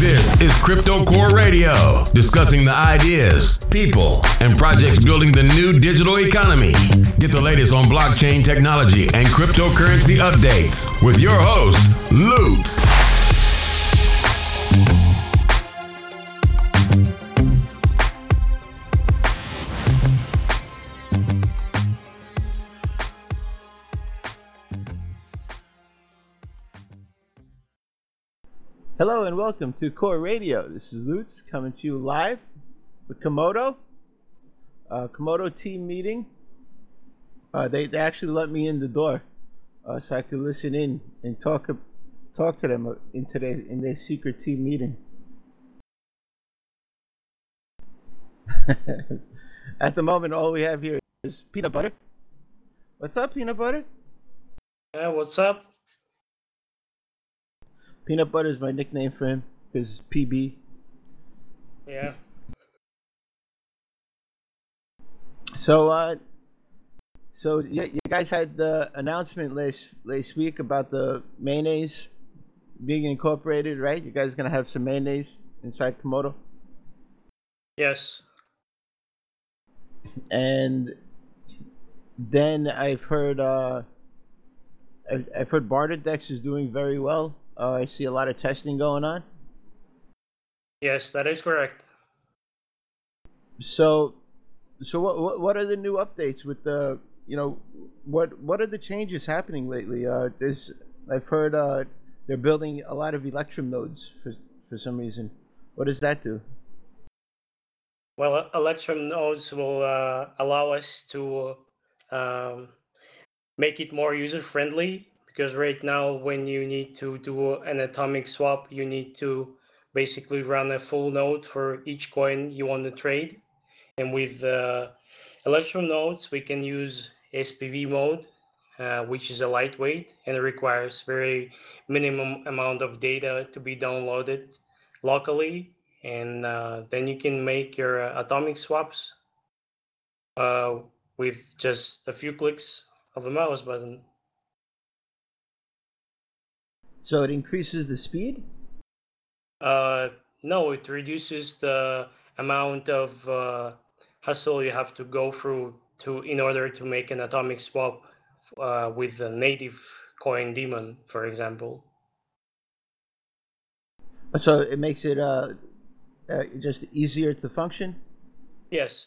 This is Crypto Core Radio, discussing the ideas, people, and projects building the new digital economy. Get the latest on blockchain technology and cryptocurrency updates with your host, Lutz. Hello and welcome to Core Radio. This is Lutz coming to you live with Komodo. Uh, Komodo team meeting. Uh, they, they actually let me in the door uh, so I could listen in and talk talk to them in today in their secret team meeting. At the moment, all we have here is peanut butter. What's up, peanut butter? Yeah, what's up? Peanut butter is my nickname for him because PB. Yeah. So, uh, so yeah, you guys had the announcement last last week about the Monaize being incorporated, right? You guys gonna have some Monaize inside Komodo. Yes. And then I've heard, uh, I've, I've heard Barterdex is doing very well. Uh, I see a lot of testing going on. Yes, that is correct. So, so what, what what are the new updates with the you know what what are the changes happening lately? Uh, there's I've heard uh, they're building a lot of Electrum nodes for for some reason. What does that do? Well, Electrum nodes will uh, allow us to um, make it more user friendly because right now when you need to do an atomic swap you need to basically run a full node for each coin you want to trade. And with uh, electrum nodes we can use spv mode uh, which is a lightweight and requires very minimum amount of data to be downloaded locally. And uh, then you can make your uh, atomic swaps uh, with just a few clicks of a mouse button So it increases the speed? Uh, no, it reduces the amount of uh, hustle you have to go through to in order to make an atomic swap uh, with a native coin daemon, for example. So it makes it uh, uh, just easier to function. Yes,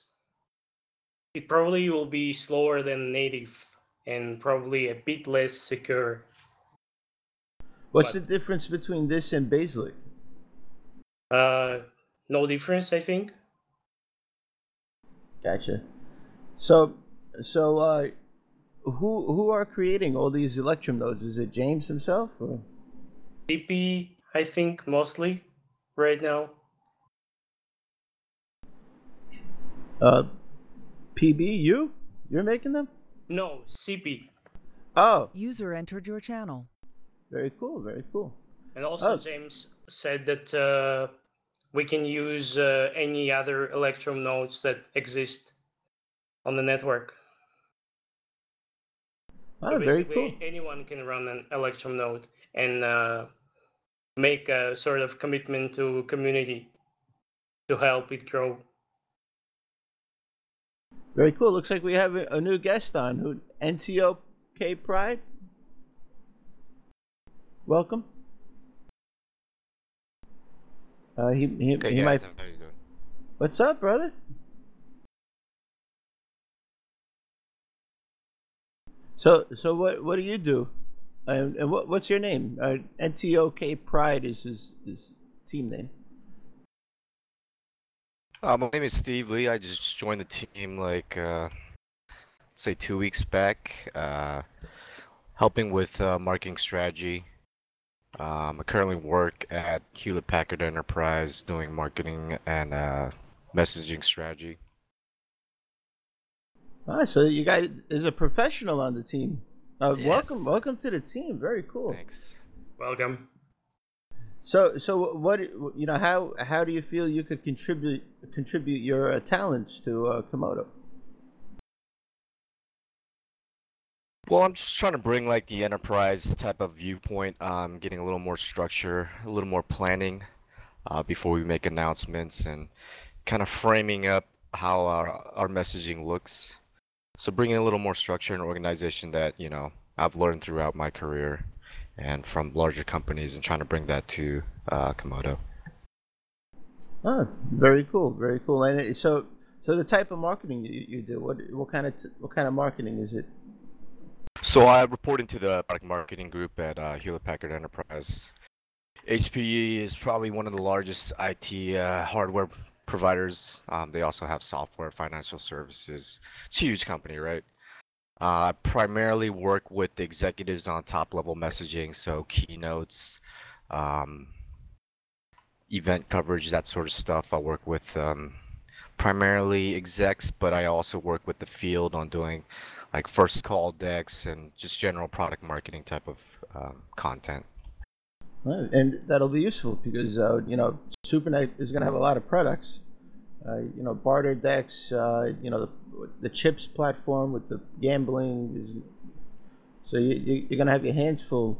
it probably will be slower than native and probably a bit less secure. What's but, the difference between this and Basilisk? Uh, no difference, I think. Gotcha. So, so uh, who who are creating all these Electrum nodes? Is it James himself? Or? CP, I think mostly right now. Uh, PB, you? You're making them? No, CP. Oh. User entered your channel. Very cool. Very cool. And also, oh. James said that uh, we can use uh, any other Electrum nodes that exist on the network. Oh, so very cool. Anyone can run an Electrum node and uh, make a sort of commitment to community to help it grow. Very cool. Looks like we have a new guest on who NTOK Pride. Welcome. Uh, he he, hey he guys, might. How you doing? What's up, brother? So so what what do you do? And, and what what's your name? Uh, NTOK Pride is his his team name. Uh, my name is Steve Lee. I just joined the team like uh, say two weeks back, uh, helping with uh, marketing strategy um, I currently work at Hewlett Packard Enterprise doing marketing and uh, messaging strategy. All right, so you guys is a professional on the team. Uh, yes. Welcome, welcome to the team. Very cool. Thanks. Welcome. So, so what you know? How how do you feel you could contribute contribute your uh, talents to uh, Komodo? Well, I'm just trying to bring like the enterprise type of viewpoint, um, getting a little more structure, a little more planning, uh, before we make announcements and kind of framing up how our our messaging looks. So bringing a little more structure and organization that you know I've learned throughout my career and from larger companies and trying to bring that to uh, Komodo. Oh, very cool, very cool. And so, so the type of marketing you, you do, what what kind of what kind of marketing is it? So I report into the product marketing group at uh, Hewlett Packard Enterprise. HPE is probably one of the largest IT uh, hardware providers. Um, they also have software, financial services. It's a huge company, right? Uh, I primarily work with the executives on top level messaging, so keynotes, um, event coverage, that sort of stuff. I work with um, primarily execs, but I also work with the field on doing like first call decks and just general product marketing type of um, content. And that'll be useful because uh, you know SuperNet is going to have a lot of products. Uh, you know, BarterDEX. Uh, you know, the, the chips platform with the gambling. Is, so you, you're going to have your hands full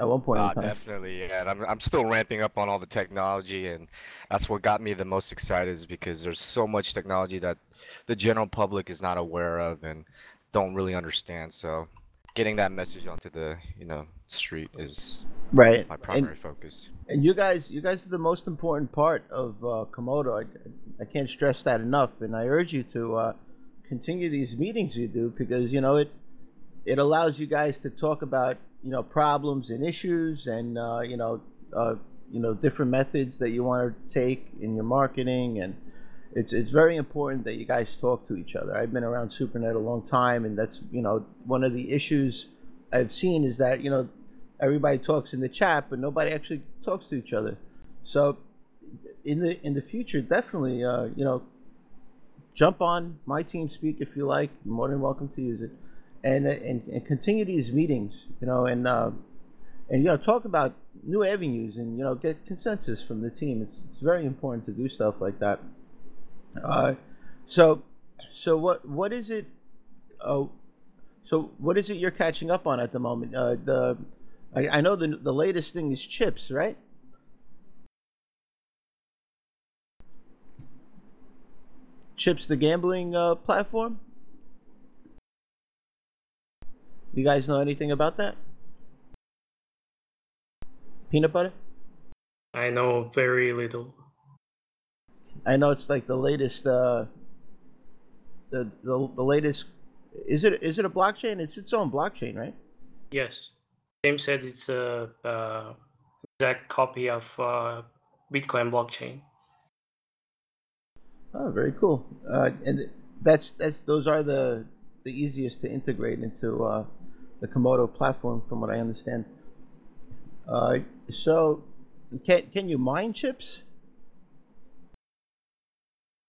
at one point. Uh, definitely, yeah. And I'm I'm still ramping up on all the technology, and that's what got me the most excited, is because there's so much technology that the general public is not aware of and don't really understand. So, getting that message onto the you know street is right my primary and, focus. And you guys, you guys are the most important part of uh, Komodo. I, I can't stress that enough, and I urge you to uh, continue these meetings you do because you know it it allows you guys to talk about you know problems and issues and uh, you know uh, you know different methods that you want to take in your marketing and it's it's very important that you guys talk to each other. I've been around SuperNet a long time, and that's you know one of the issues I've seen is that you know everybody talks in the chat, but nobody actually talks to each other. So in the in the future, definitely uh, you know jump on my team speak if you like. You're more than welcome to use it, and and, and continue these meetings. You know and. Uh, and you know talk about new avenues and you know get consensus from the team it's, it's very important to do stuff like that uh, so, so what what is it? Uh, so what is it you're catching up on at the moment? Uh, the I, I know the the latest thing is chips, right? Chips, the gambling uh, platform. You guys know anything about that? Peanut butter. I know very little. I know it's like the latest, uh, the, the the latest. Is it is it a blockchain? It's its own blockchain, right? Yes. James said it's a uh, exact copy of uh, Bitcoin blockchain. Oh, very cool. Uh, and that's that's those are the the easiest to integrate into uh, the Komodo platform, from what I understand. Uh, so, can can you mine chips?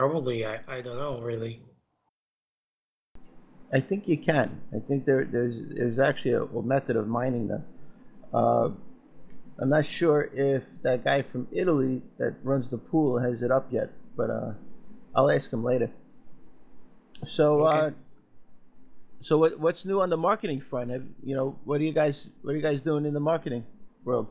Probably, I, I don't know really. I think you can. I think there there's there's actually a, a method of mining them. Uh, I'm not sure if that guy from Italy that runs the pool has it up yet, but uh, I'll ask him later. So, uh, okay. uh, so what what's new on the marketing front? Have, you know, what are you guys what are you guys doing in the marketing world?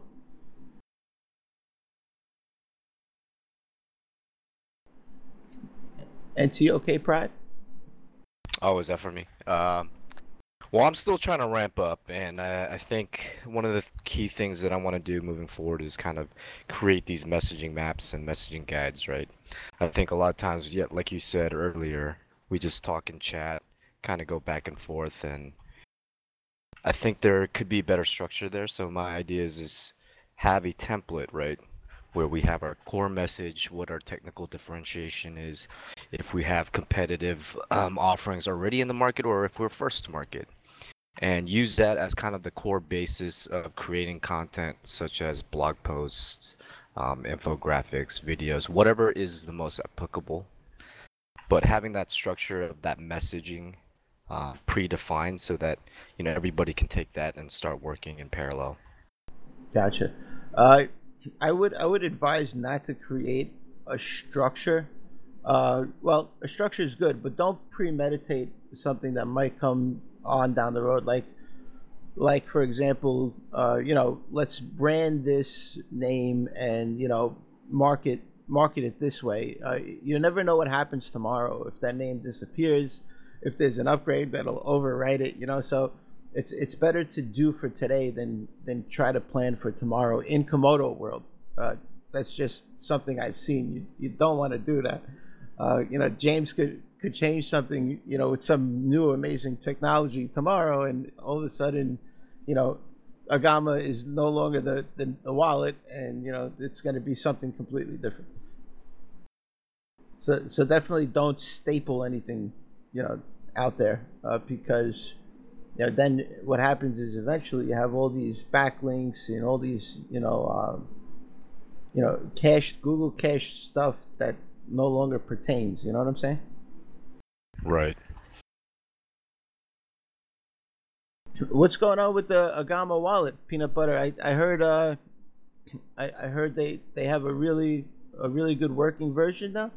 NT-OK Pride? Oh, is that for me? Um, well, I'm still trying to ramp up, and uh, I think one of the key things that I want to do moving forward is kind of create these messaging maps and messaging guides, right? I think a lot of times, yeah, like you said earlier, we just talk and chat, kind of go back and forth, and I think there could be better structure there. So my idea is, is have a template, right? Where we have our core message, what our technical differentiation is, if we have competitive um, offerings already in the market or if we're first to market. And use that as kind of the core basis of creating content such as blog posts, um, infographics, videos, whatever is the most applicable. But having that structure of that messaging uh, predefined so that you know everybody can take that and start working in parallel. Gotcha. Uh, I would I would advise not to create a structure. Uh, well, a structure is good, but don't premeditate something that might come on down the road. Like, like for example, uh, you know, let's brand this name and you know market market it this way. Uh, you never know what happens tomorrow. If that name disappears, if there's an upgrade that'll overwrite it, you know. So it's it's better to do for today than than try to plan for tomorrow in Komodo world. Uh, that's just something I've seen. You you don't want to do that. Uh, you know, James could could change something, you know, with some new amazing technology tomorrow, and all of a sudden, you know, Agama is no longer the, the, the wallet, and you know, it's going to be something completely different. So, so definitely don't staple anything, you know, out there uh, because, you know, then what happens is eventually you have all these backlinks and all these, you know, um, you know, cached Google cached stuff that no longer pertains. You know what I'm saying? Right. What's going on with the Agama wallet, peanut butter? I, I heard uh, I, I heard they, they have a really a really good working version now.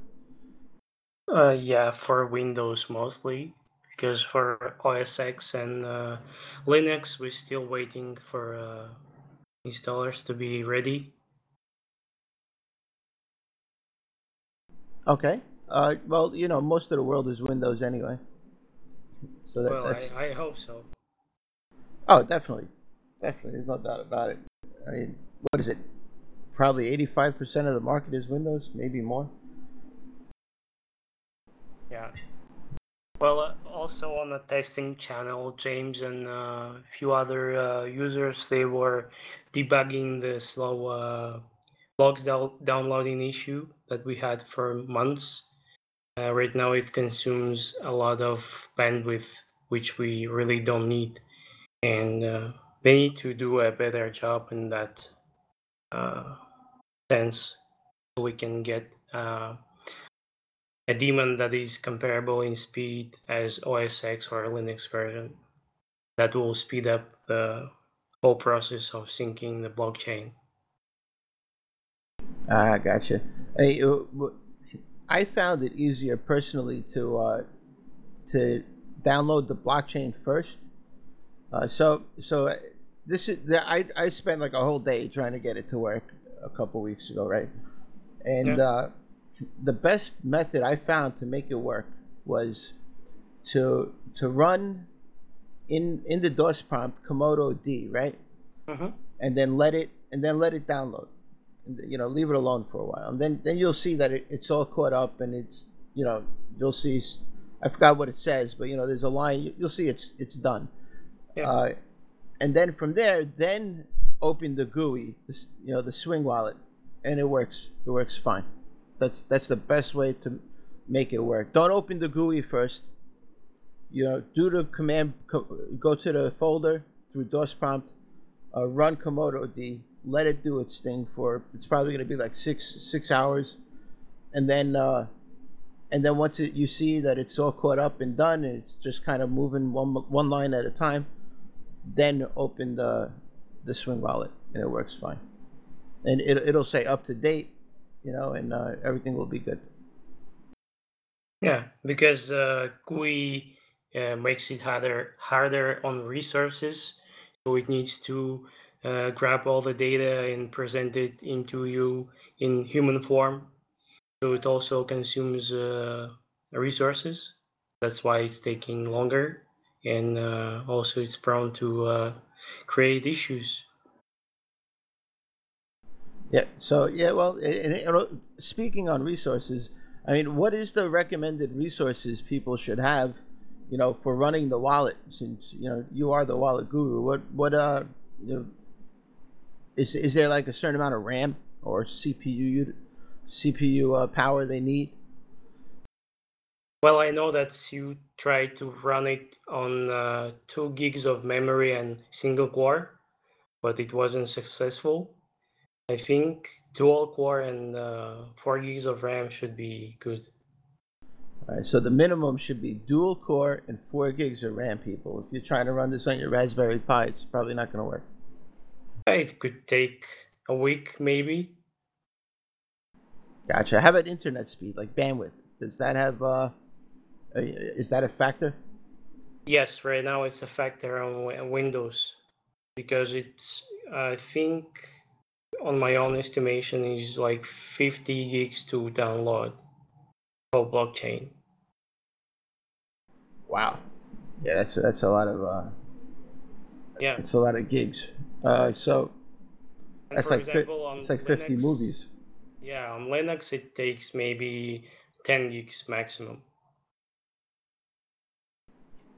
Uh, yeah, for Windows mostly, because for OS X and uh, Linux, we're still waiting for uh, installers to be ready. Okay. Uh, well, you know, most of the world is Windows anyway. So that, well, that's I, I hope so. oh, definitely, definitely. There's no doubt about it. I mean, what is it? Probably 85% of the market is Windows, maybe more. Yeah. Well, uh, also on the testing channel, James and uh, a few other uh, users they were debugging the slow uh, logs down- downloading issue that we had for months. Uh, right now, it consumes a lot of bandwidth, which we really don't need, and uh, they need to do a better job in that sense, so we can get a daemon that is comparable in speed as OS X or Linux version. That will speed up the whole process of syncing the blockchain. Ah, gotcha. I, uh, I found it easier personally to uh, to download the blockchain first. Uh, so so uh, this is the, I I spent like a whole day trying to get it to work a couple weeks ago, right? And Yeah. uh, the best method I found to make it work was to to run in in the DOS prompt Komodo D, right? Mm-hmm. and then let it and then let it download And, you know leave it alone for a while and then then you'll see that it, it's all caught up and it's you know you'll see I forgot what it says but you know there's a line you- you'll see it's it's done Yeah. uh, and then from there then open the GUI this, you know the swing wallet and it works it works fine that's that's the best way to make it work. Don't open the GUI first. You know do the command go to the folder through DOS prompt uh, run Komodo D, let it do its thing for it's probably going to be like six six hours, and then uh, and then once it, you see that it's all caught up and done, and it's just kind of moving one one line at a time, then open the the Swing wallet and it works fine, and it it'll say up to date, you know, and uh, everything will be good. Yeah, because uh, GUI uh, makes it harder harder on resources, so it needs to uh, grab all the data and present it into you in human form. So it also consumes uh, resources. That's why it's taking longer, and uh, also it's prone to uh, create issues. Yeah. So yeah, well, and, and, speaking on resources, I mean, what is the recommended resources people should have, you know, for running the wallet? Since you know you are the wallet guru, what what uh, you know, is is there like a certain amount of RAM or CPU CPU uh, power they need? Well, I know that you tried to run it on uh, two gigs of memory and single core, but it wasn't successful. I think dual core and uh, four gigs of RAM should be good. All right. So the minimum should be dual core and four gigs of RAM. People, if you're trying to run this on your Raspberry Pi, it's probably not going to work. It could take a week, maybe. Gotcha. How about internet speed, like bandwidth? Does that have uh, uh, is that a factor? Yes, right now it's a factor on Windows because it's, I think, on my own estimation, is like 50 gigs to download whole blockchain. Wow. Yeah, that's that's a lot of uh, Yeah. it's a lot of gigs. Uh, so that's like example, on it's like 50 Linux- movies. Yeah, on Linux it takes maybe 10 gigs maximum.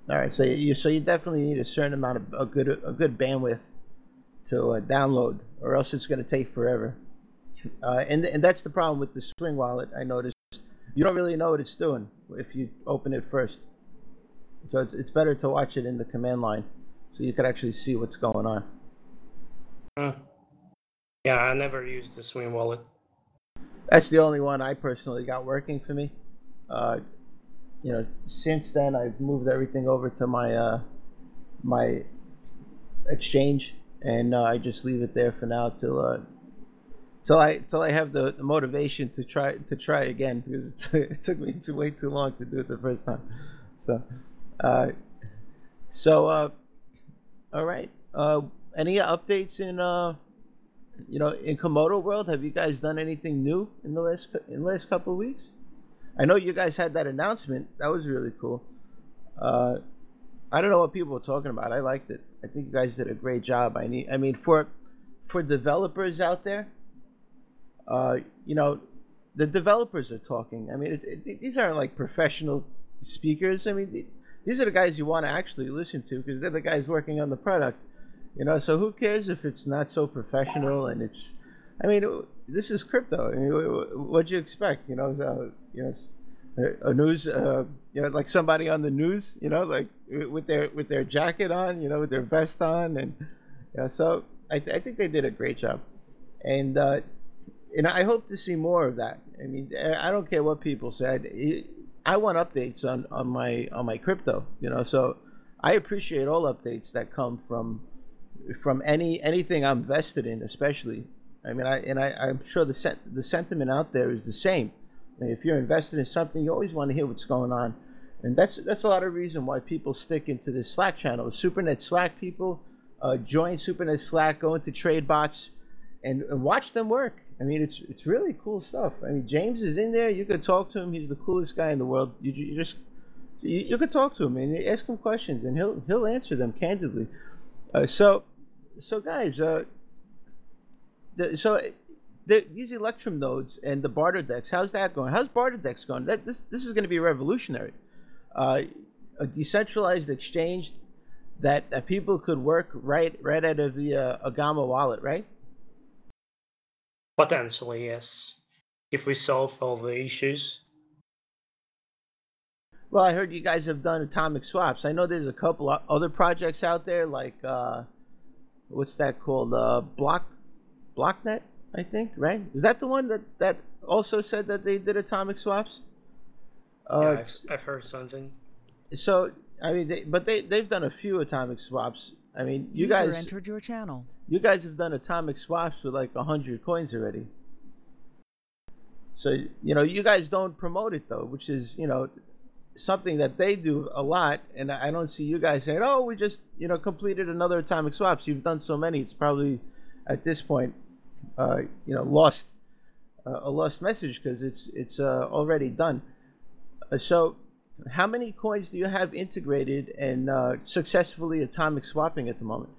All right, so you so you definitely need a certain amount of a good a good bandwidth to uh, download, or else it's going to take forever. Uh, and and that's the problem with the Swing wallet. I noticed you don't really know what it's doing if you open it first. So it's it's better to watch it in the command line, so you can actually see what's going on. Hmm. Yeah, I never used the Swing wallet. That's the only one I personally got working for me. Uh, you know, since then I've moved everything over to my uh, my exchange, and uh, I just leave it there for now till uh, till I till I have the, the motivation to try to try again because it, took it took me way too long to do it the first time. So, uh, so uh, all right. Uh, any updates in uh, you know, in Komodo world, have you guys done anything new in the last in the last couple of weeks? I know you guys had that announcement. That was really cool. Uh, I don't know what people were talking about. I liked it. I think you guys did a great job. I need. I mean, for for developers out there, uh, you know, the developers are talking. I mean, it, it, these aren't like professional speakers. I mean, these are the guys you want to actually listen to because they're the guys working on the product. You know, so who cares if it's not so professional and it's, I mean, this is crypto. I mean, wh- wh- what'd you expect? You know, you know, a- news, uh, you know, like somebody on the news, you know, like with their with their jacket on, you know, with their vest on, and you know, so I, th- I think they did a great job, and uh, and I hope to see more of that. I mean, I don't care what people said. I want updates on on my on my crypto, you know, so I appreciate all updates that come from from any anything I'm vested in, especially. I mean, I and I, I'm sure the sen- the sentiment out there is the same. If you're invested in something, you always want to hear what's going on, and that's that's a lot of reason why people stick into this Slack channel. SuperNet Slack people uh, join SuperNet Slack, go into trade bots, and, and watch them work. I mean, it's it's really cool stuff. I mean, James is in there. You could talk to him. He's the coolest guy in the world. You, you just you, you could talk to him and ask him questions, and he'll he'll answer them candidly. Uh, so, so guys, uh, the, so the, these Electrum nodes and the BarterDEX, how's that going? How's BarterDEX going? That this this is going to be revolutionary. Uh, a decentralized exchange that, that people could work right right out of the uh, Agama wallet, right? Potentially, yes. If we solve all the issues. Well, I heard you guys have done atomic swaps. I know there's a couple other projects out there, like uh, what's that called? Uh, Block, BlockNet, I think. Right? Is that the one that that also said that they did atomic swaps? yeah, Uh, I've, I've heard something. so I mean, they, but they they've done a few atomic swaps. I mean, you User guys entered your channel. you guys have done atomic swaps with like a hundred coins already. So you know, you guys don't promote it though, which is you know something that they do a lot, and I don't see you guys saying, "Oh, we just you know completed another atomic swaps." You've done so many; it's probably at this point, uh, you know, lost uh, a lost message because it's it's uh, already done. Uh, so, how many coins do you have integrated and uh, successfully atomic swapping at the moment?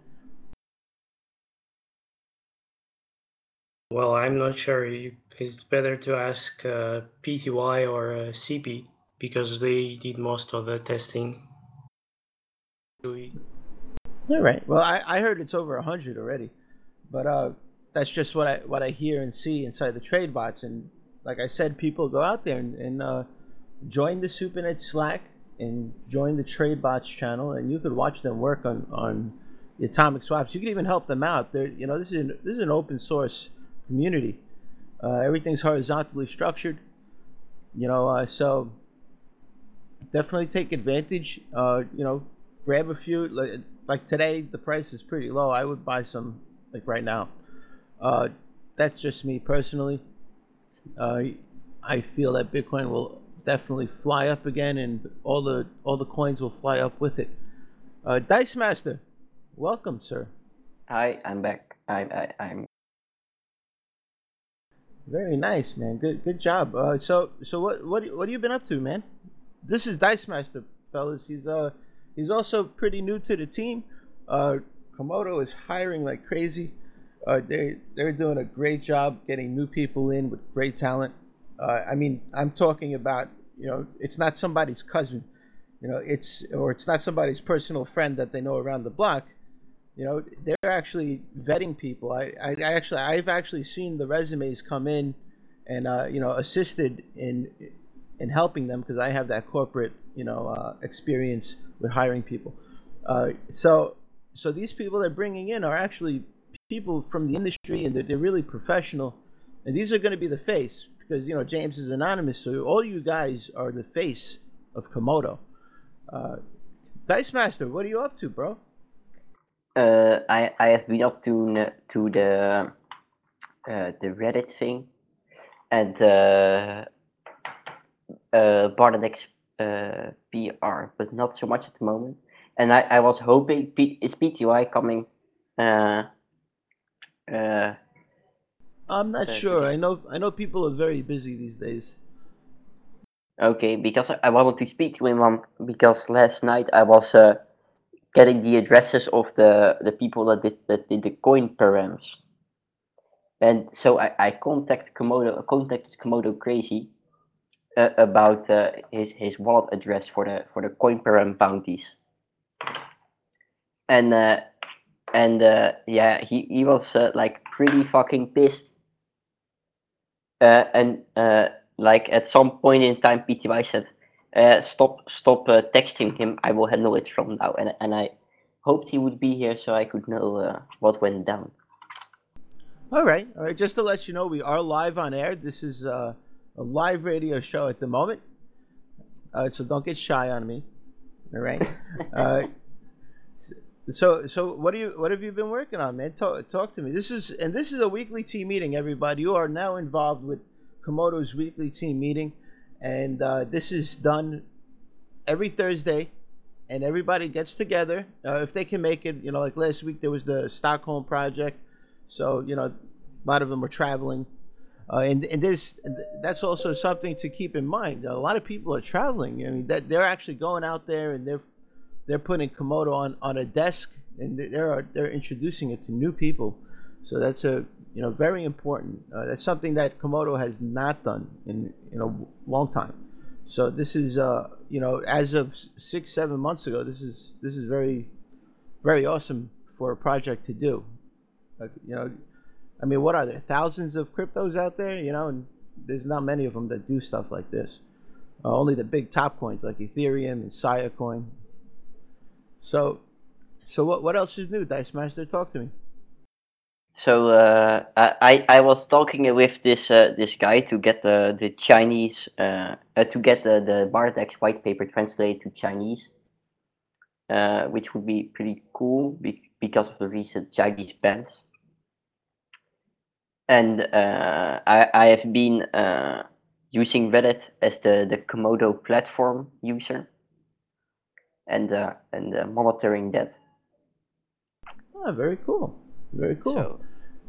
Well, I'm not sure. It's better to ask uh, PTY or uh, CP because they did most of the testing. All right. Well, I, I heard it's over a hundred already, but uh, that's just what I what I hear and see inside the trade bots. And like I said, people go out there and, and uh, join the SuperNet Slack and join the trade bots channel, and you could watch them work on on the atomic swaps. You could even help them out. They're you know this is an, this is an open source community. Uh, everything's horizontally structured. You know, uh, so definitely take advantage. Uh, you know, grab a few. Like, like today, the price is pretty low. I would buy some like right now. Uh, that's just me personally. Uh, I feel that Bitcoin will definitely fly up again, and all the all the coins will fly up with it. Uh, Dice Master, welcome, sir. Hi, I'm back. I, I, I'm Very nice, man. Good good job. Uh, so so what what what have you been up to, man? This is Dice Master, fellas. He's uh he's also pretty new to the team. Uh, Komodo is hiring like crazy. Uh, they they're doing a great job getting new people in with great talent. Uh, I mean, I'm talking about you know it's not somebody's cousin, you know it's or it's not somebody's personal friend that they know around the block. You know they're actually vetting people. I, I, I actually I've actually seen the resumes come in, and uh, you know assisted in in helping them because I have that corporate you know uh, experience with hiring people. Uh, so so these people they're bringing in are actually people from the industry and they're, they're really professional and these are going to be the face because you know james is anonymous so all you guys are the face of komodo uh, dice master what are you up to bro Uh, I I have been up to to the uh, the Reddit thing, and uh, uh, BarterDEX uh, PR, but not so much at the moment. And I, I was hoping, P- is PTY coming? Uh, uh, i'm not sure i know i know people are very busy these days okay, because I, wanted to speak to him on because last night I was uh, getting the addresses of the the people that did that did the coin params. And so I, I contacted Komodo contacted Komodo Crazy uh, about uh, his his wallet address for the for the coin param bounties. And uh, and uh, yeah, he he was uh, like pretty fucking pissed. Uh, and uh, like at some point in time, PTY said, uh, "Stop stop uh, texting him. I will handle it from now." And and I hoped he would be here so I could know uh, what went down. all right all right just to let you know we are live on air this is uh, a live radio show at the moment uh, so don't get shy on me all right uh, So, so what do you what have you been working on, man? Talk talk to me. This is and this is a weekly team meeting. Everybody, you are now involved with Komodo's weekly team meeting, and uh, this is done every Thursday, and everybody gets together uh, if they can make it. You know, like last week there was the Stockholm project, so you know, a lot of them were traveling. Uh, and and this that's also something to keep in mind. A lot of people are traveling. I mean, that they're actually going out there and they're they're putting Komodo on, on a desk and they're they're introducing it to new people. So that's a you know very important. Uh, that's something that Komodo has not done in in a long time. So this is uh you know as of six seven months ago, this is this is very very awesome for a project to do. Like, you know, I mean, what are there thousands of cryptos out there? You know, and there's not many of them that do stuff like this. Uh, only the big top coins like Ethereum and Sia Coin. So, so what what else is new, Dice Master? Talk to me. So uh, I I was talking with this uh, this guy to get the the Chinese uh, uh, to get the the Bardex white paper translated to Chinese, uh, which would be pretty cool be- because of the recent Chinese bans. And uh, I I have been using Reddit as the the Komodo platform user, and uh, and uh, monitoring that. Oh, very cool. Very cool. So,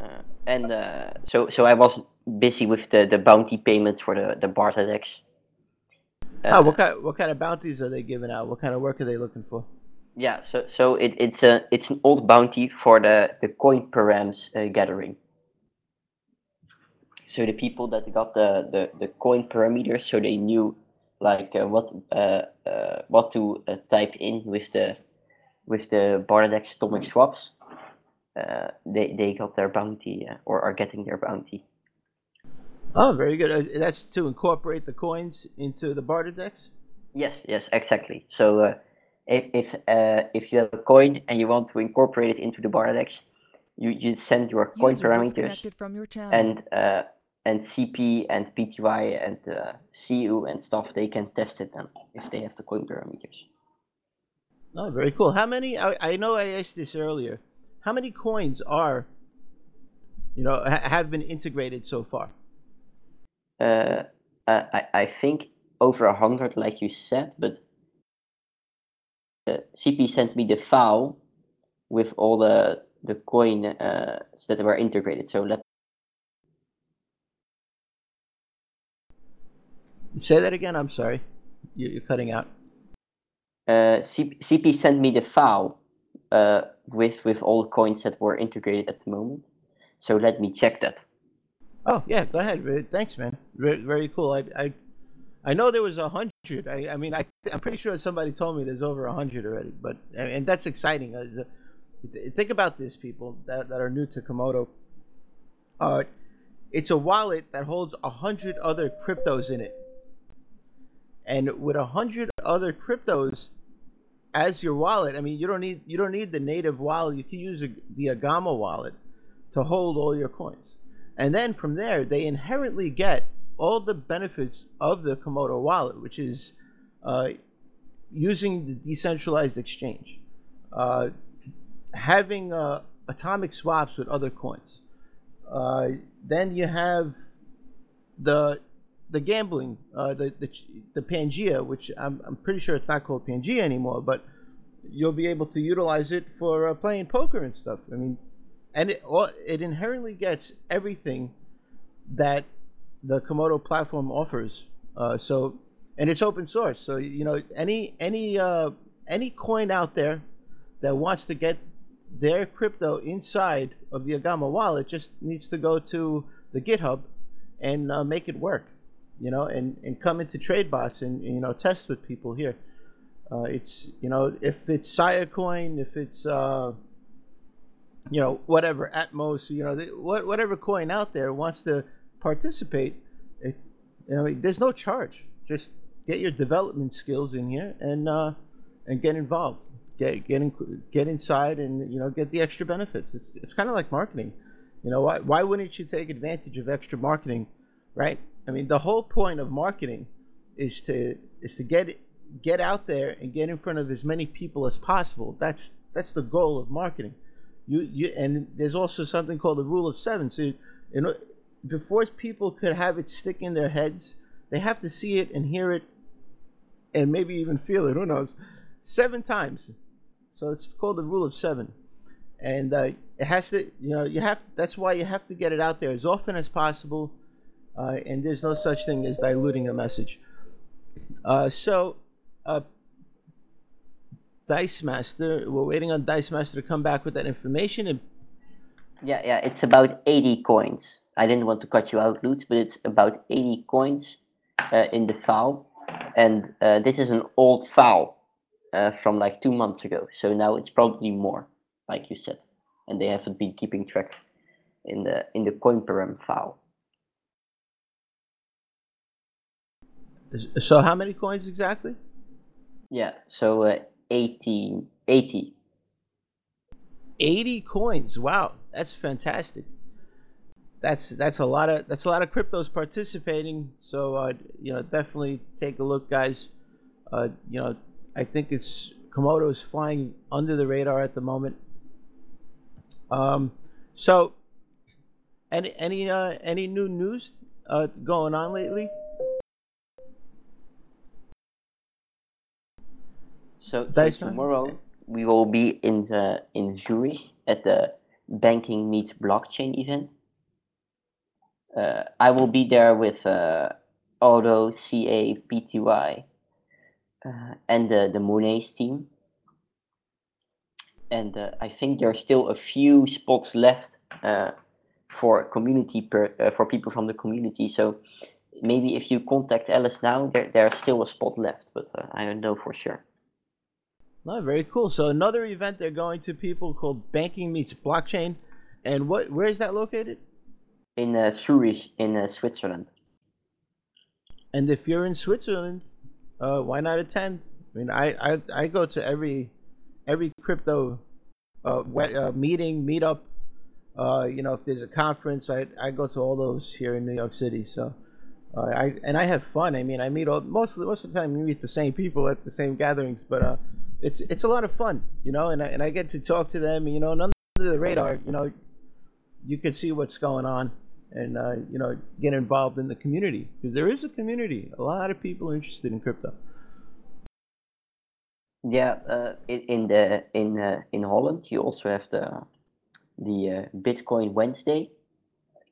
uh, and uh, so so I was busy with the, the bounty payments for the the BarterDEX. oh, what kind what kind of bounties are they giving out? What kind of work are they looking for? Yeah, so so it, it's a it's an old bounty for the the coin params uh, gathering. So the people that got the, the, the coin parameters, so they knew like uh, what uh, uh, what to uh, type in with the with the Bardex atomic swaps. Uh, they they got their bounty uh, or are getting their bounty. Oh, very good. Uh, that's to incorporate the coins into the BarterDEX. Yes, yes, exactly. So uh, if if uh, if you have a coin and you want to incorporate it into the Bardex, you you send your coin User parameters disconnected from your channel. and uh, and CP and PTY and uh, CU and stuff. They can test it then if they have the coin parameters. Oh, very cool. How many? I, I know I asked this earlier. How many coins are, you know, ha- have been integrated so far? Uh, I I think over a hundred, like you said, but uh, CP sent me the file with all the the coin uh, that were integrated. So let Say that again. I'm sorry. You, you're cutting out. Uh, CP sent me the file uh, with with all the coins that were integrated at the moment. So let me check that. Oh yeah, go ahead. Thanks, man. Very, cool. I, I, I know there was a hundred. I, I mean, I, I'm pretty sure somebody told me there's over a hundred already. But and and that's exciting. Uh, Think about this, people that, that are new to Komodo. Uh, it's a wallet that holds a hundred other cryptos in it, and with a hundred other cryptos as your wallet, I mean, you don't need you don't need the native wallet. You can use a, the Agama wallet to hold all your coins. And then from there, they inherently get all the benefits of the Komodo wallet, which is uh, using the decentralized exchange, uh, having uh, atomic swaps with other coins. Uh, then you have the the gambling, uh, the, the the Pangea, which I'm, I'm pretty sure it's not called Pangea anymore, but you'll be able to utilize it for uh, playing poker and stuff. I mean, and it it inherently gets everything that the Komodo platform offers. Uh, so, and it's open source. So you know any any uh, any coin out there that wants to get their crypto inside of the Agama wallet just needs to go to the GitHub and uh, make it work. You know, and, and come into TradeBots and you know test with people here. Uh, it's you know if it's Siacoin, if it's uh, you know whatever Atmos, you know what whatever coin out there wants to participate, it, you know there's no charge. Just get your development skills in here and uh, and get involved. Get get in, get inside and you know get the extra benefits. It's it's kind of like marketing. You know why why wouldn't you take advantage of extra marketing, right? I mean the whole point of marketing is to is to get get out there and get in front of as many people as possible. That's that's the goal of marketing. You you and there's also something called the rule of seven. So you know before people could have it stick in their heads, they have to see it and hear it, and maybe even feel it. Who knows? Seven times. So it's called the rule of seven, and uh, it has to. You know, you have. That's why you have to get it out there as often as possible. Uh, and there's no such thing as diluting a message. Uh, so, uh, Dice Master, we're waiting on Dice Master to come back with that information. And Yeah, yeah, it's about 80 coins. I didn't want to cut you out, Lutz, but it's about 80 coins uh, in the file. And uh, this is an old file uh, from like two months ago. So now it's probably more, like you said. And they haven't been keeping track in the in the coin param file. So, how many coins exactly? Yeah, so uh, 80, 80. 80 coins. Wow, that's fantastic. That's that's a lot of that's a lot of cryptos participating. So uh, you know, definitely take a look, guys. Uh, you know, I think it's Komodo is flying under the radar at the moment. Um, so any any uh, any new news uh, going on lately? So, so tomorrow we will be in the in Zurich at the Banking Meets Blockchain event. Uh, I will be there with uh, Auto, CA, PTY, uh, and the the Monaize team. And uh, I think there are still a few spots left uh, for community per, uh, for people from the community. So maybe if you contact Alice now, there there's still a spot left, but uh, I don't know for sure. No, very cool. So another event they're going to people called Banking Meets Blockchain, and what where is that located? in uh, Zurich in uh, Switzerland. And if you're in Switzerland, uh, why not attend? I mean, I, I, I go to every every crypto uh, we- uh, meeting, meetup. Uh, you know, if there's a conference, I, I go to all those here in New York City. So, uh, I and I have fun. I mean, I meet all most of the, most of the time we meet the same people at the same gatherings, but uh, it's it's a lot of fun, you know. And I, and I get to talk to them, you know, and under the radar, you know, you can see what's going on and uh, you know get involved in the community because there is a community a lot of people are interested in crypto Yeah, uh, in, in the in uh, in Holland you also have the the uh, Bitcoin Wednesday.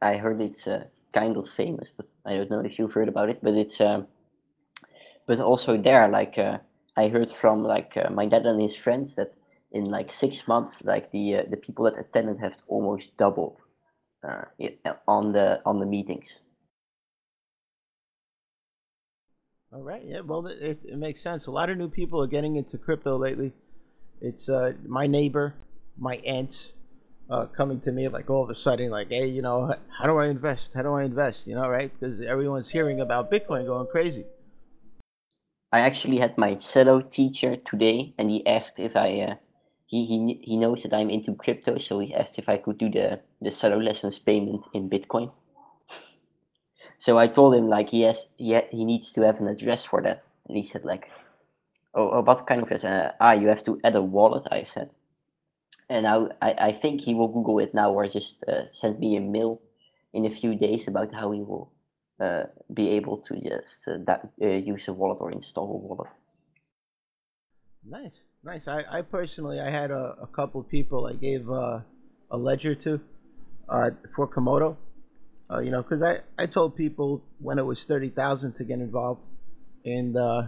I heard it's uh, kind of famous, but I don't know if you've heard about it. But it's um, but also there, like uh, I heard from like uh, my dad and his friends that in like six months, like the uh, the people that attended have almost doubled uh, on the on the meetings. All right. Yeah. Well, it, it, it makes sense. A lot of new people are getting into crypto lately. It's uh, my neighbor, my aunt, uh, coming to me like all of a sudden, like, hey, you know, how do I invest? How do I invest? You know, right? Because everyone's hearing about Bitcoin going crazy. I actually had my cello teacher today, and he asked if I. Uh, he, he he knows that I'm into crypto, so he asked if I could do the the cello lessons payment in Bitcoin. So I told him like he has he, ha- he needs to have an address for that, and he said like, oh, oh what kind of address? Uh, ah, you have to add a wallet. I said, and now I, I think he will Google it now or just uh, send me a mail in a few days about how he will be able to just uh, that, uh, use a wallet or install a wallet. Nice, nice. I, I personally, I had a, a couple people I gave uh, a ledger to uh, for Komodo. Uh, you know, because I, I told people when it was thirty thousand to get involved, and uh,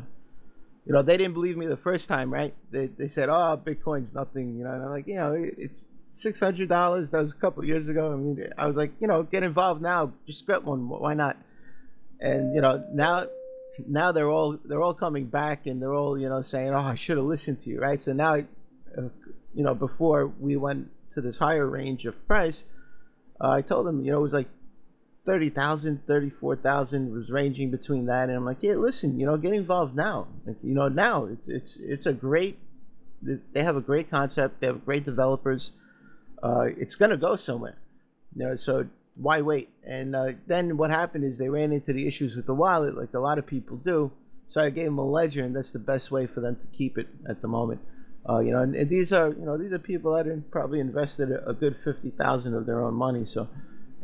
you know they didn't believe me the first time, right? They, they said, "Oh, Bitcoin's nothing," you know, and I'm like, you know, it's six hundred dollars. That was a couple years ago. I mean, I was like, you know, get involved now. Just get one. Why not? And you know, now now they're all they're all coming back and they're all you know saying oh i should have listened to you right? So now you know before we went to this higher range of price uh, i told them you know it was like 30,000 34,000 was ranging between that. And i'm like yeah listen you know get involved now. Like, you know now. It's it's it's a great they have a great concept. They have great developers. Uh, it's going to go somewhere. You know so why wait? And uh, then what happened is they ran into the issues with the wallet, like a lot of people do. So I gave them a ledger, and that's the best way for them to keep it at the moment. Uh, you know, and, and these are you know these are people that probably invested a, a good fifty thousand of their own money. So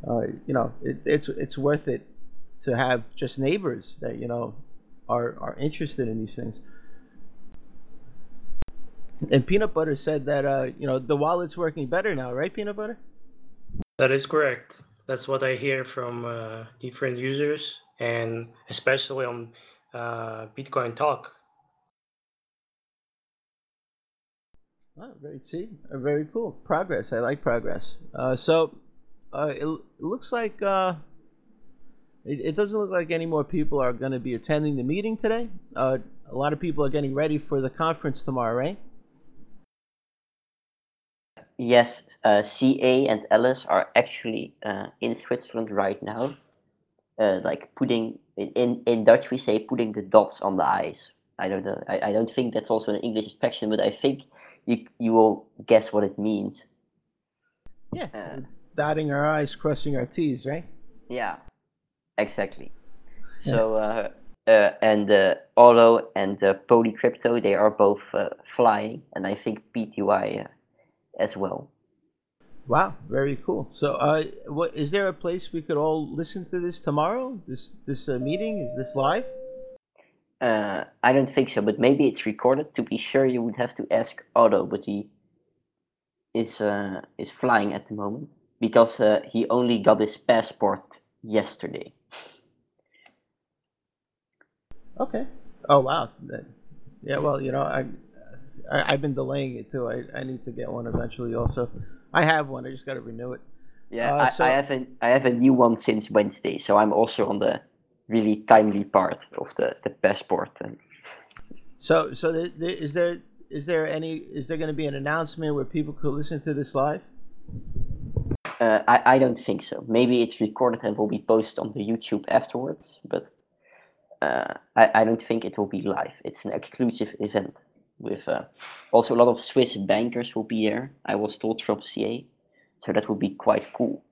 uh, you know it, it's it's worth it to have just neighbors that you know are are interested in these things. And peanut butter said that uh, you know the wallet's working better now, right? Peanut butter. That is correct. That's what I hear from uh, different users, and especially on uh, Bitcoin Talk. Oh, very see, uh, very cool progress. I like progress. Uh, so, uh, it, it looks like uh, it, it doesn't look like any more people are going to be attending the meeting today. A lot of people are getting ready for the conference tomorrow, right? Yes, uh, CA and Alice are actually uh, in Switzerland right now. Uh, like putting in in Dutch we say putting the dots on the i's. I don't know. I, I don't think that's also an English expression, but I think you you will guess what it means. Yeah, Uh, dotting our i's, crossing our t's, right? Yeah, exactly. Yeah. So uh, uh, and uh, Olo and uh, Polycrypto they are both uh, flying, and I think PTY uh, as well. Wow, very cool. So, uh, what is there a place we could all listen to this tomorrow? This this uh, meeting is this live? Uh, I don't think so, but maybe it's recorded. To be sure, you would have to ask Otto, but he is uh, is flying at the moment because uh, he only got his passport yesterday. Okay. Oh wow. Yeah. Well, you know, I, I I've been delaying it too. I, I need to get one eventually. Also, I have one. I just got to renew it. Yeah, Uh, I, so- I have a I have a new one since Wednesday, so I'm also on the really timely part of the the passport. And So so is there is there any is there going to be an announcement where people could listen to this live? uh, I I don't think so. Maybe it's recorded and will be posted on the YouTube afterwards, but uh, I I don't think it will be live. It's an exclusive event with uh, also a lot of Swiss bankers will be there. I was told from CA, so that would be quite cool.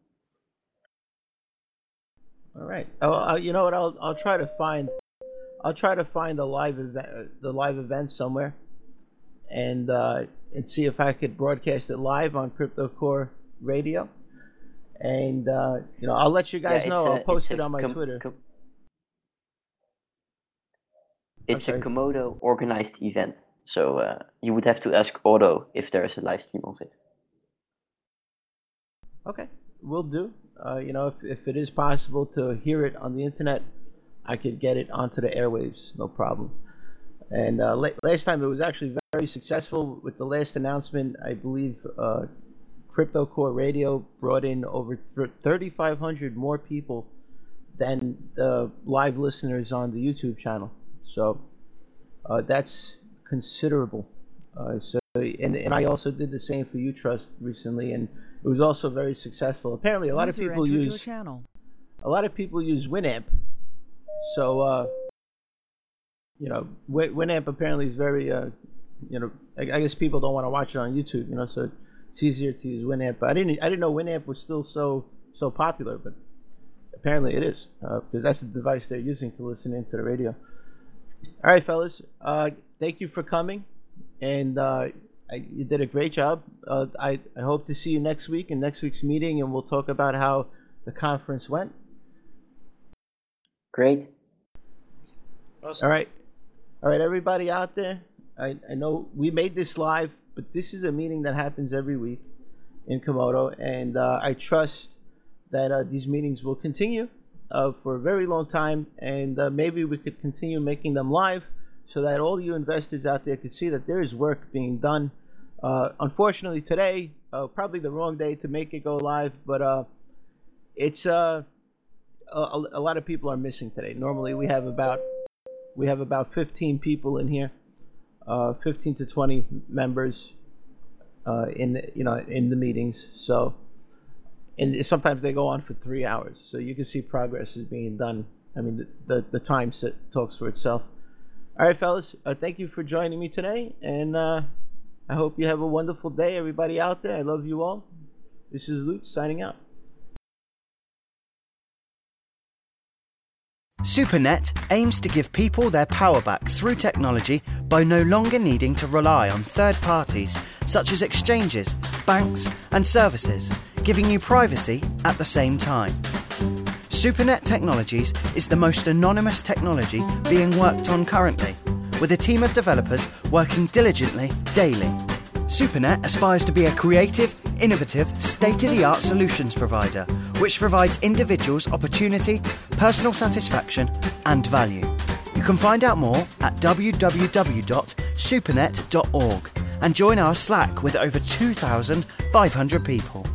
All right. Oh, uh, you know what? I'll I'll try to find I'll try to find a live event the live event somewhere, and uh, and see if I could broadcast it live on Crypto Core Radio. And uh, you know, I'll let you guys it's know. I'll post it on my com- Twitter. com- it's a. Komodo organized event, so uh, you would have to ask Otto if there is a live stream of it. Okay, will do. Uh, you know, if, if it is possible to hear it on the internet, I could get it onto the airwaves, no problem. And uh, la- last time it was actually very successful with the last announcement. I believe uh, Crypto Core Radio brought in over 3,500 more people than the live listeners on the YouTube channel. So uh, that's considerable. Uh, so and, and I also did the same for UTrust recently, and it was also very successful. Apparently, a lot User of people use channel. a lot of people use Winamp. So uh, you know, Winamp apparently is very uh, you know, I, I guess people don't want to watch it on YouTube. You know, so it's easier to use Winamp. But I didn't I didn't know Winamp was still so so popular, but apparently it is because that's the device they're using to listen into the radio. All right, fellas. Uh, thank you for coming, and uh, I, you did a great job. Uh, I I hope to see you next week in next week's meeting, and we'll talk about how the conference went. Great. Awesome. All right, all right, everybody out there. I I know we made this live, but this is a meeting that happens every week in Komodo, and uh, I trust that uh, these meetings will continue uh, for a very long time, and uh, maybe we could continue making them live so that all you investors out there could see that there is work being done. Uh, unfortunately, today, uh, probably the wrong day to make it go live, but uh, it's uh, a, a lot of people are missing today. Normally, we have about we have about 15 people in here, uh, 15 to 20 members uh, in the, you know in the meetings. So, and sometimes they go on for three hours. So you can see progress is being done. I mean, the the, the time set talks for itself. All right, fellas, uh, thank you for joining me today, and uh, I hope you have a wonderful day, everybody out there. I love you all. This is Luke signing out. SuperNET aims to give people their power back through technology by no longer needing to rely on third parties such as exchanges, banks, and services, giving you privacy at the same time. SuperNET Technologies is the most anonymous technology being worked on currently, with a team of developers working diligently daily. SuperNET aspires to be a creative, innovative, state of the art solutions provider, which provides individuals opportunity, personal satisfaction, and value. You can find out more at www.supernet.org and join our Slack with over 2,500 people.